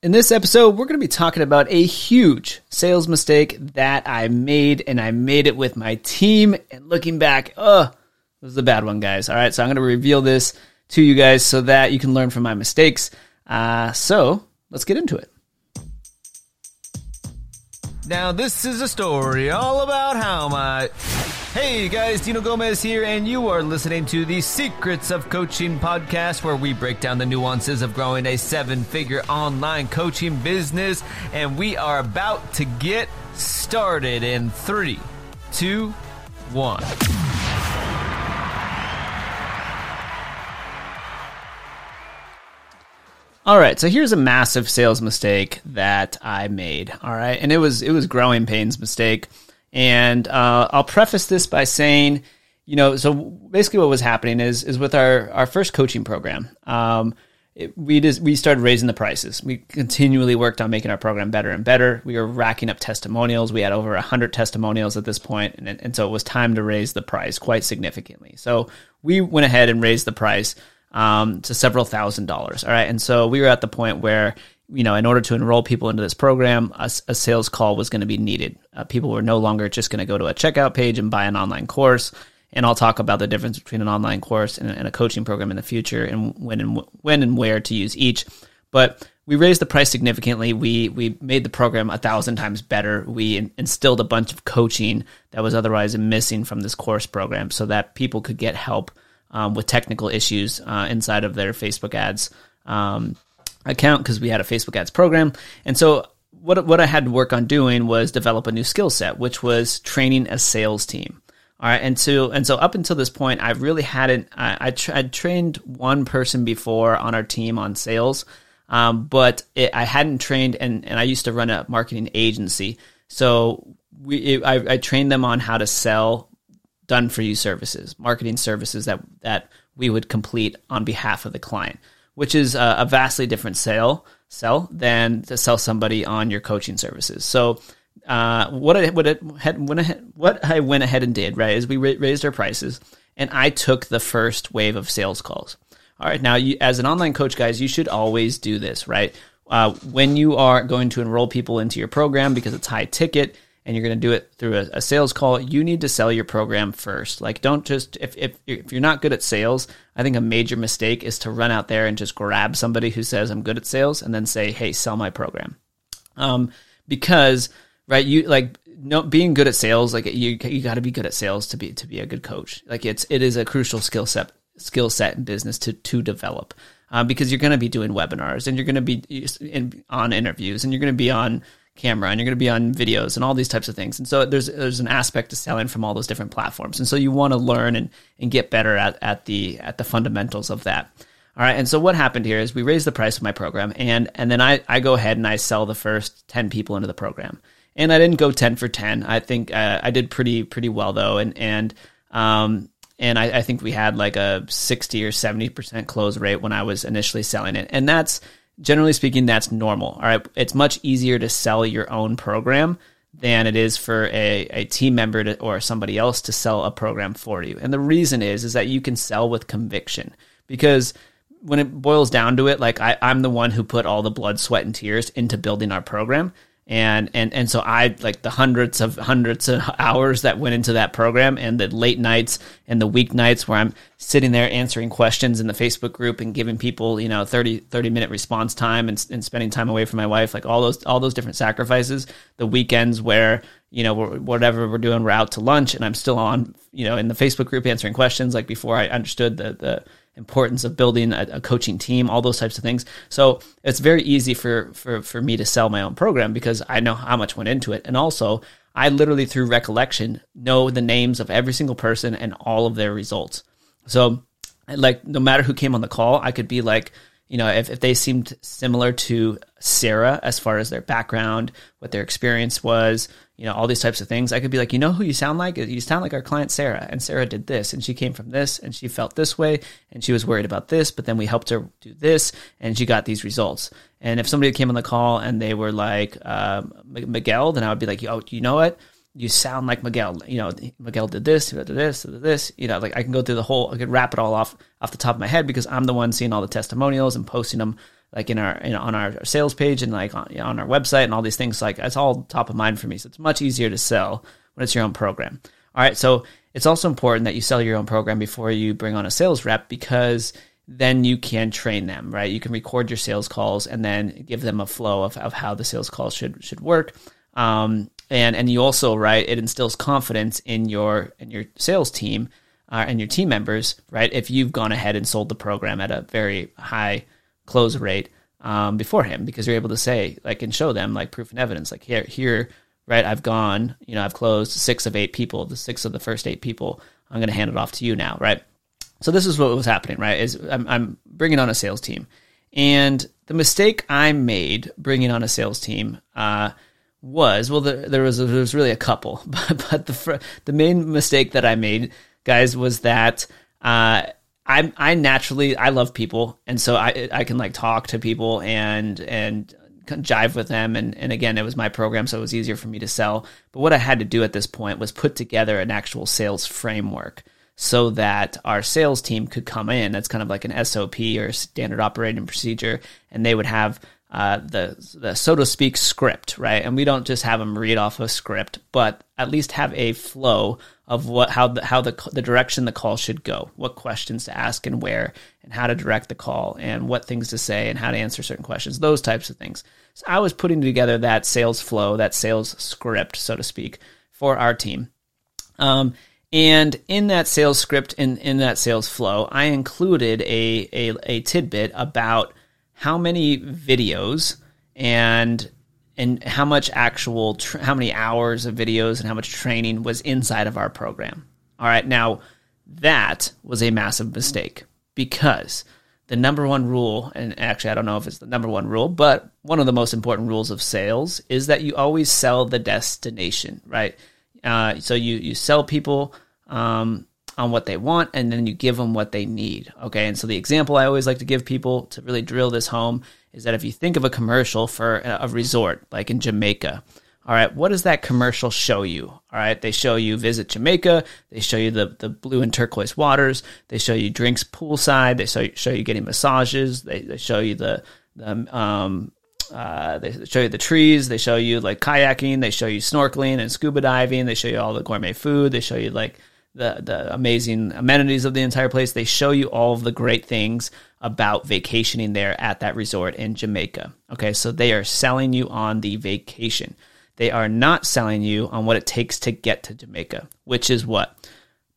In this episode, we're going to be talking about a huge sales mistake that I made, and I made it with my team. And looking back, oh, it was a bad one, guys. All right, so I'm going to reveal this to you guys so that you can learn from my mistakes. Uh, so let's get into it. Now, this is a story all about how my. Hey guys, Dino Gomez here, and you are listening to the Secrets of Coaching podcast, where we break down the nuances of growing a seven figure online coaching business. And we are about to get started in three, two, one. All right, so here's a massive sales mistake that I made. All right, and it was it was growing pains mistake, and uh, I'll preface this by saying, you know, so basically what was happening is is with our our first coaching program, um, it, we just we started raising the prices. We continually worked on making our program better and better. We were racking up testimonials. We had over hundred testimonials at this point, and and so it was time to raise the price quite significantly. So we went ahead and raised the price um, to several thousand dollars. All right. And so we were at the point where, you know, in order to enroll people into this program, a, a sales call was going to be needed. Uh, people were no longer just going to go to a checkout page and buy an online course. And I'll talk about the difference between an online course and, and a coaching program in the future and when and when and where to use each. But we raised the price significantly. We we made the program a thousand times better. We instilled a bunch of coaching that was otherwise missing from this course program, so that people could get help um, with technical issues uh, inside of their Facebook ads um, account because we had a Facebook ads program. And so what what I had to work on doing was develop a new skill set, which was training a sales team. All right, and so and so up until this point, I really hadn't. I I trained one person before on our team on sales, um, but it, I hadn't trained, and and I used to run a marketing agency, so we it, I, I trained them on how to sell done for you services, marketing services that that we would complete on behalf of the client, which is a, a vastly different sale sell than to sell somebody on your coaching services. So uh, what I what I had when I what I went ahead and did right is we ra- raised our prices, and I took the first wave of sales calls. All right, now you, as an online coach, guys, you should always do this, right? Uh, when you are going to enroll people into your program because it's high ticket, and you're going to do it through a, a, sales call, you need to sell your program first. Like, don't just if, if if you're not good at sales, I think a major mistake is to run out there and just grab somebody who says I'm good at sales and then say, "Hey, sell my program," um, because right, you like no being good at sales, like you you got to be good at sales to be to be a good coach. Like it's it is a crucial skill set skill set in business to to develop. Um, because you're going to be doing webinars and you're going to be in, on interviews and you're going to be on camera and you're going to be on videos and all these types of things. And so there's there's an aspect to selling from all those different platforms. And so you want to learn and, and get better at, at the at the fundamentals of that. All right. And so what happened here is we raised the price of my program and and then I, I go ahead and I sell the first 10 people into the program. And I didn't go 10 for 10. I think uh, I did pretty pretty well though and and um and I, I think we had like a 60 or 70% close rate when I was initially selling it. And that's generally speaking, that's normal. All right. It's much easier to sell your own program than it is for a, a team member to, or somebody else to sell a program for you. And the reason is, is that you can sell with conviction because when it boils down to it, like I, I'm the one who put all the blood, sweat, and tears into building our program and and and so I like the hundreds of hundreds of hours that went into that program and the late nights and the weeknights where I'm sitting there answering questions in the Facebook group and giving people you know 30, 30 minute response time and, and spending time away from my wife like all those all those different sacrifices. The weekends where you know whatever we're doing we're out to lunch and I'm still on you know in the Facebook group answering questions like before I understood the the importance of building a, a, coaching team, all those types of things. So it's very easy for, for, for me to sell my own program because I know how much went into it. And also, I literally, through recollection, know the names of every single person and all of their results. So, like, no matter who came on the call, I could be like, you know, if, if they seemed similar to Sarah as far as their background, what their experience was, you know, all these types of things, I could be like, you know who you sound like? You sound like our client Sarah. And Sarah did this and she came from this and she felt this way and she was worried about this, but then we helped her do this and she got these results. And if somebody came on the call and they were like um, Miguel, then I would be like, oh, you know what? you sound like Miguel. You know, Miguel did this, did this, did this. You know, like I can go through the whole, I could wrap it all off off the top of my head because I'm the one seeing all the testimonials and posting them like in our in, on our sales page and like on, on our website and all these things. Like it's all top of mind for me. So it's much easier to sell when it's your own program. All right, so it's also important that you sell your own program before you bring on a sales rep because then you can train them, right? You can record your sales calls and then give them a flow of, of how the sales calls should should work. Um, and and you also right, it instills confidence in your in your sales team uh, and your team members, right? If you've gone ahead and sold the program at a very high close rate um, before him, because you're able to say like and show them like proof and evidence, like here here right? I've gone, you know, I've closed six of eight people, the six of the first eight people. I'm going to hand it off to you now, right? So this is what was happening, right? Is I'm, I'm bringing on a sales team, and the mistake I made bringing on a sales team uh, was well, there, there was there was really a couple, but, but the the main mistake that I made, guys, was that. Uh, I I naturally I love people, and so I I can like talk to people and and jive with them. And, and again, it was my program, so it was easier for me to sell. But what I had to do at this point was put together an actual sales framework so that our sales team could come in. That's kind of like an SOP or standard operating procedure, and they would have uh, the the so to speak script, right? And we don't just have them read off a script, but at least have a flow of what how the how the the direction the call should go, what questions to ask and where, and how to direct the call, and what things to say and how to answer certain questions, those types of things. So I was putting together that sales flow, that sales script, so to speak, for our team. Um, and in that sales script, in, in that sales flow, I included a, a, a tidbit about how many videos and and how much actual how many hours of videos and how much training was inside of our program. All right, now that was a massive mistake because the number one rule, and actually I don't know if it's the number one rule, but one of the most important rules of sales is that you always sell the destination, right? Uh, so you you sell people um, on what they want, and then you give them what they need. Okay, and so the example I always like to give people to really drill this home is that if you think of a commercial for a resort, like in Jamaica, all right, what does that commercial show you? All right, they show you visit Jamaica. They show you the, the blue and turquoise waters. They show you drinks poolside. They show you, show you getting massages. They, they show you the, the um, uh, they show you the trees. They show you like kayaking. They show you snorkeling and scuba diving. They show you all the gourmet food. They show you like the the amazing amenities of the entire place. They show you all of the great things about vacationing there at that resort in Jamaica. Okay, so they are selling you on the vacation. They are not selling you on what it takes to get to Jamaica, which is what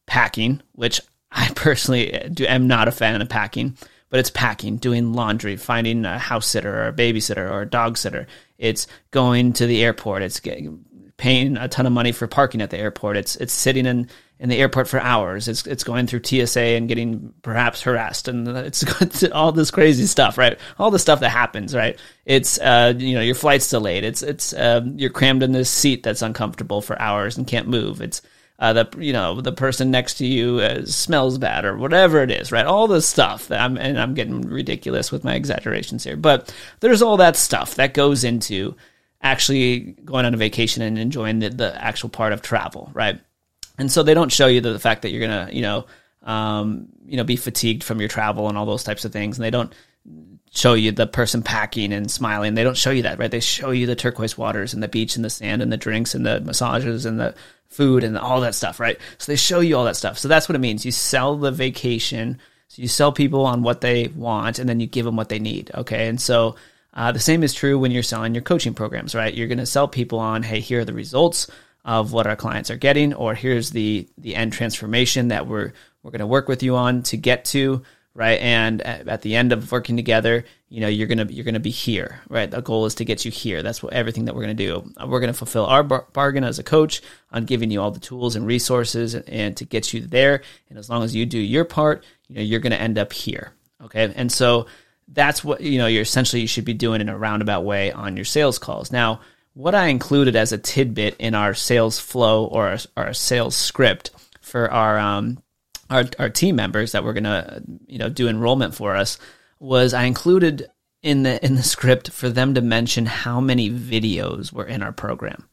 packing, which I personally do, am not a fan of packing, but it's packing, doing laundry, finding a house sitter or a babysitter or a dog sitter. It's going to the airport. It's getting, paying a ton of money for parking at the airport. It's it's sitting in in the airport for hours. It's it's going through TSA and getting perhaps harassed, and it's all this crazy stuff, right? All the stuff that happens, right? It's uh, you know your flight's delayed. It's it's uh, you're crammed in this seat that's uncomfortable for hours and can't move. It's uh, the you know the person next to you uh, smells bad or whatever it is, right? All this stuff that I'm and I'm getting ridiculous with my exaggerations here, but there's all that stuff that goes into actually going on a vacation and enjoying the, the actual part of travel, right? And so they don't show you the, the fact that you're gonna, you know, um, you know, be fatigued from your travel and all those types of things. And they don't show you the person packing and smiling. They don't show you that, right? They show you the turquoise waters and the beach and the sand and the drinks and the massages and the food and all that stuff, right? So they show you all that stuff. So that's what it means. You sell the vacation. So you sell people on what they want and then you give them what they need. Okay. And so uh, the same is true when you're selling your coaching programs, right? You're going to sell people on, hey, here are the results of what our clients are getting, or here's the the end transformation that we're we're going to work with you on to get to right? And at the end of working together you know you're gonna you're gonna be here right? The goal is to get you here. That's what everything that we're gonna do. Uh, we're gonna fulfill our bar- bargain as a coach on giving you all the tools and resources and, and to get you there. And as long as you do your part you know you're gonna end up here okay? And so that's what you know you're essentially you should be doing in a roundabout way on your sales calls. Now what I included as a tidbit in our sales flow or our, our sales script for our um, our, our team members that were to you know do enrollment for us was I included in the in the script for them to mention how many videos were in our program.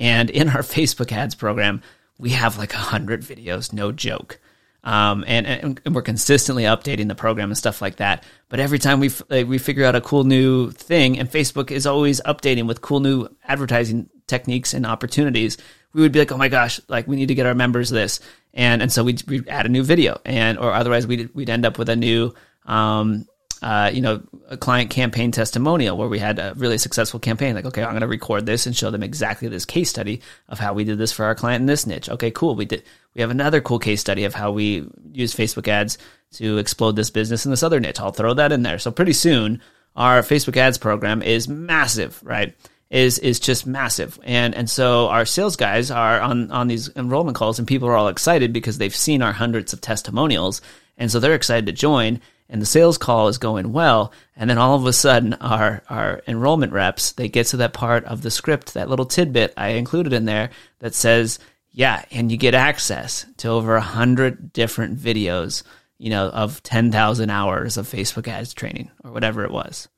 And in our Facebook ads program, we have like a hundred videos, no joke. Um, and, and, we're consistently updating the program and stuff like that. But every time we like, we figure out a cool new thing, and Facebook is always updating with cool new advertising techniques and opportunities, we would be like, oh my gosh, like we need to get our members this, and and so we'd, we'd add a new video, and or otherwise we'd we'd end up with a new um, uh, you know, a client campaign testimonial where we had a really successful campaign. Like, okay, I'm going to record this and show them exactly this case study of how we did this for our client in this niche. Okay, cool. We did. We have another cool case study of how we use Facebook ads to explode this business in this other niche. I'll throw that in there. So pretty soon, our Facebook ads program is massive, right? Is is just massive, and and so our sales guys are on on these enrollment calls, and people are all excited because they've seen our hundreds of testimonials, and so they're excited to join and the sales call is going well and then all of a sudden our our enrollment reps they get to that part of the script that little tidbit i included in there that says yeah and you get access to over a hundred different videos you know of 10,000 hours of facebook ads training or whatever it was.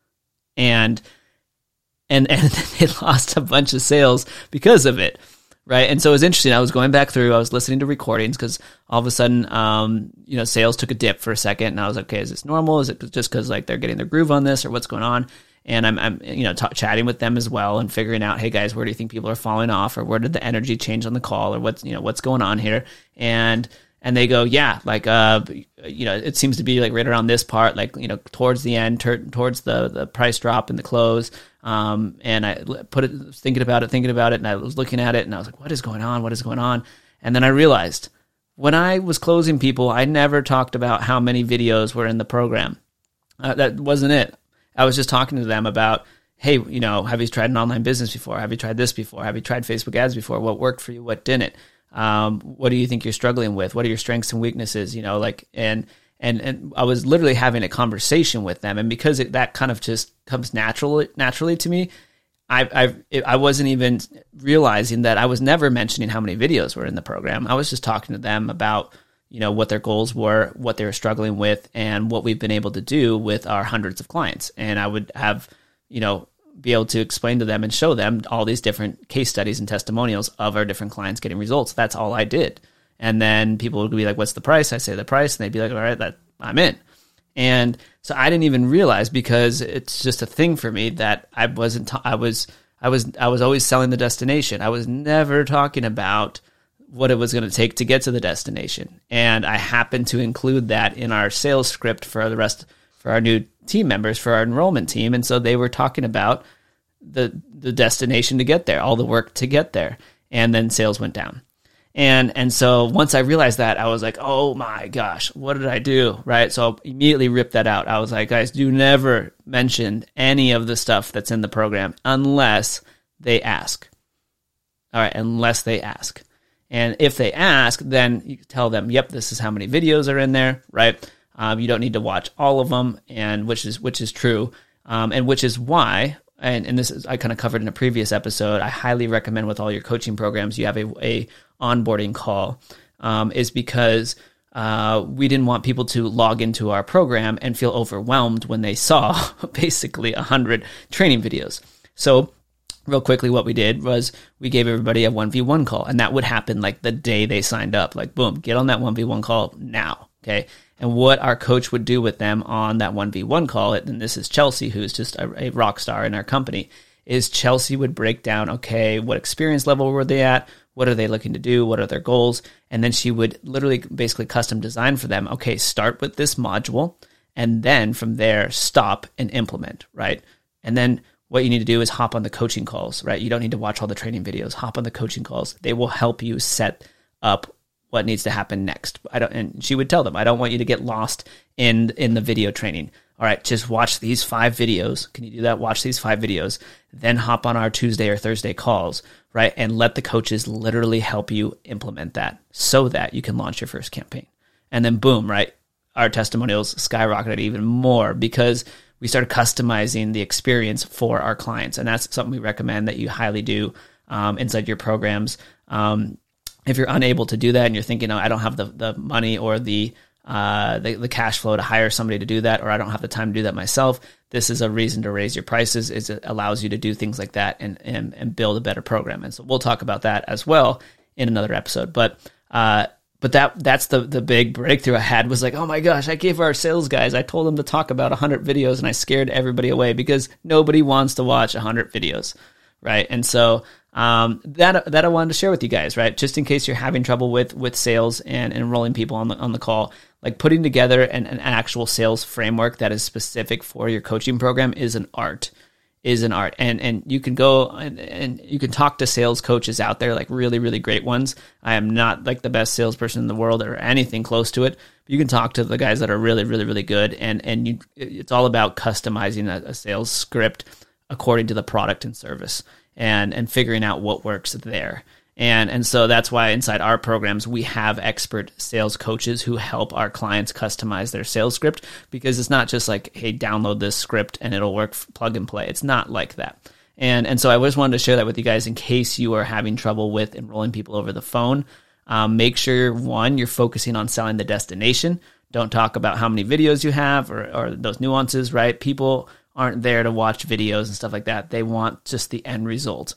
And and and they lost a bunch of sales because of it right? And so it was interesting. I was going back through, I was listening to recordings because all of a sudden, um, you know, sales took a dip for a second, and I was like, okay, is this normal? Is it just because like they're getting their groove on this, or what's going on? And I'm, I'm you know, t- chatting with them as well and figuring out, hey guys, where do you think people are falling off, or where did the energy change on the call, or what's you know what's going on here? And and they go, yeah, like uh, you know, it seems to be like right around this part, like you know, towards the end, ter- towards the the price drop in the close. Um, and I put it, thinking about it, thinking about it, and I was looking at it, and I was like, what is going on? What is going on? And then I realized when I was closing people, I never talked about how many videos were in the program. Uh, that wasn't it. I was just talking to them about, hey, you know, have you tried an online business before? Have you tried this before? Have you tried Facebook ads before? What worked for you? What didn't? Um, what do you think you're struggling with? What are your strengths and weaknesses? You know, like, and and and I was literally having a conversation with them, and because it, that kind of just comes naturally naturally to me, I I I wasn't even realizing that I was never mentioning how many videos were in the program. I was just talking to them about you know what their goals were, what they were struggling with, and what we've been able to do with our hundreds of clients. And I would have you know be able to explain to them and show them all these different case studies and testimonials of our different clients getting results. That's all I did. And then people would be like, "What's the price?" I say the price, and they'd be like, "All right, that I'm in." And so I didn't even realize because it's just a thing for me that I wasn't. I was. I was. I was always selling the destination. I was never talking about what it was going to take to get to the destination. And I happened to include that in our sales script for the rest for our new team members for our enrollment team. And so they were talking about the the destination to get there, all the work to get there, and then sales went down. And and so once I realized that, I was like, oh my gosh, what did I do? Right. So I immediately ripped that out. I was like, guys, do never mention any of the stuff that's in the program unless they ask. All right, unless they ask. And if they ask, then you tell them, yep, this is how many videos are in there, right? Um, you don't need to watch all of them, and which is which is true, um, and which is why and, and this is I kind of covered in a previous episode. I highly recommend with all your coaching programs you have a, a onboarding call, um, is because uh, we didn't want people to log into our program and feel overwhelmed when they saw basically a hundred training videos. So real quickly what we did was we gave everybody a 1v1 call and that would happen like the day they signed up. Like boom get on that 1v1 call now okay? And what our coach would do with them on that 1v1 call and this is chelsea who's just a, a rock star in our company is chelsea would break down okay what experience level were they at what are they looking to do? What are their goals? And then she would literally basically custom design for them. Okay start with this module and then from there stop and implement right? And then what you need to do is hop on the coaching calls right? You don't need to watch all the training videos. Hop on the coaching calls. They will help you set up what needs to happen next. I don't, and she would tell them, I don't want you to get lost in in the video training. All right, just watch these five videos. Can you do that? Watch these five videos, then hop on our Tuesday or Thursday calls, right? And let the coaches literally help you implement that so that you can launch your first campaign. And then boom, right? Our testimonials skyrocketed even more because we started customizing the experience for our clients. And that's something we recommend that you highly do um, inside your programs. Um, if you're unable to do that and you're thinking, oh, I don't have the, the money or the, uh, the, the cash flow to hire somebody to do that, or I don't have the time to do that myself, this is a reason to raise your prices. Is It allows you to do things like that and, and, and build a better program. And so we'll talk about that as well in another episode. But, uh, but that that's the the big breakthrough I had was like, oh my gosh, I gave our sales guys, I told them to talk about 100 videos and I scared everybody away because nobody wants to watch 100 videos, right? And so um, that that I wanted to share with you guys, right? Just in case you're having trouble with with sales and, enrolling people on the on the call, like putting together an, an actual sales framework that is specific for your coaching program is an art is an art. And and you can go and, and you can talk to sales coaches out there like really really great ones. I am not like the best salesperson in the world or anything close to it but you can talk to the guys that are really really really good. And and you it's all about customizing a, a sales script according to the product and service and and figuring out what works there and and so that's why inside our programs we have expert sales coaches who help our clients customize their sales script because it's not just like hey download this script and it'll work plug and play. It's not like that. And and so I just wanted to share that with you guys in case you are having trouble with enrolling people over the phone. Um, make sure one you're focusing on selling the destination. Don't talk about how many videos you have or, or those nuances, right? People aren't there to watch videos and stuff like that. They want just the end result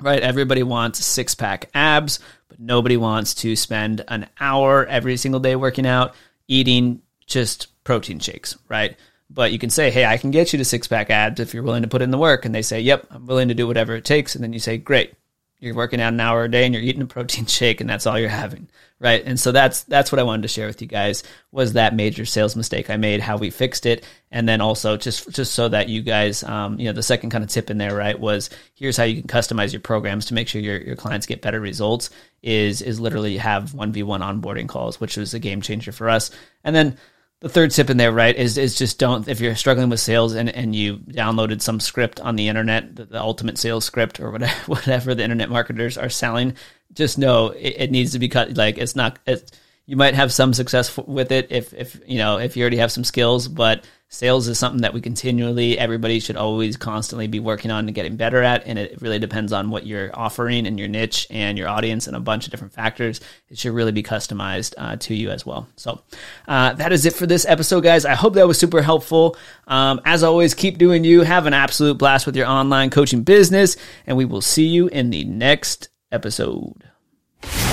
right? Everybody wants six pack abs, but nobody wants to spend an hour every single day working out, eating just protein shakes, right? But you can say, hey, I can get you to six pack abs if you're willing to put in the work. And they say, yep, I'm willing to do whatever it takes. And then you say, great, you're working out an hour a day and you're eating a protein shake and that's all you're having right? And so that's that's what i wanted to share with you guys was that major sales mistake i made how we fixed it. And then also just just so that you guys um, you know the second kind of tip in there right was here's how you can customize your programs to make sure your, your clients get better results is is literally have 1v1 onboarding calls which was a game changer for us. And then the third tip in there, right, is is just don't if you're struggling with sales and, and you downloaded some script on the internet, the, the ultimate sales script or whatever whatever the internet marketers are selling, just know it, it needs to be cut. Like it's not. It's, you might have some success with it if if you know if you already have some skills, but sales is something that we continually everybody should always constantly be working on and getting better at and it really depends on what you're offering and your niche and your audience and a bunch of different factors. It should really be customized uh, to you as well. So uh, that is it for this episode guys. I hope that was super helpful. Um, as always keep doing you. Have an absolute blast with your online coaching business and we will see you in the next episode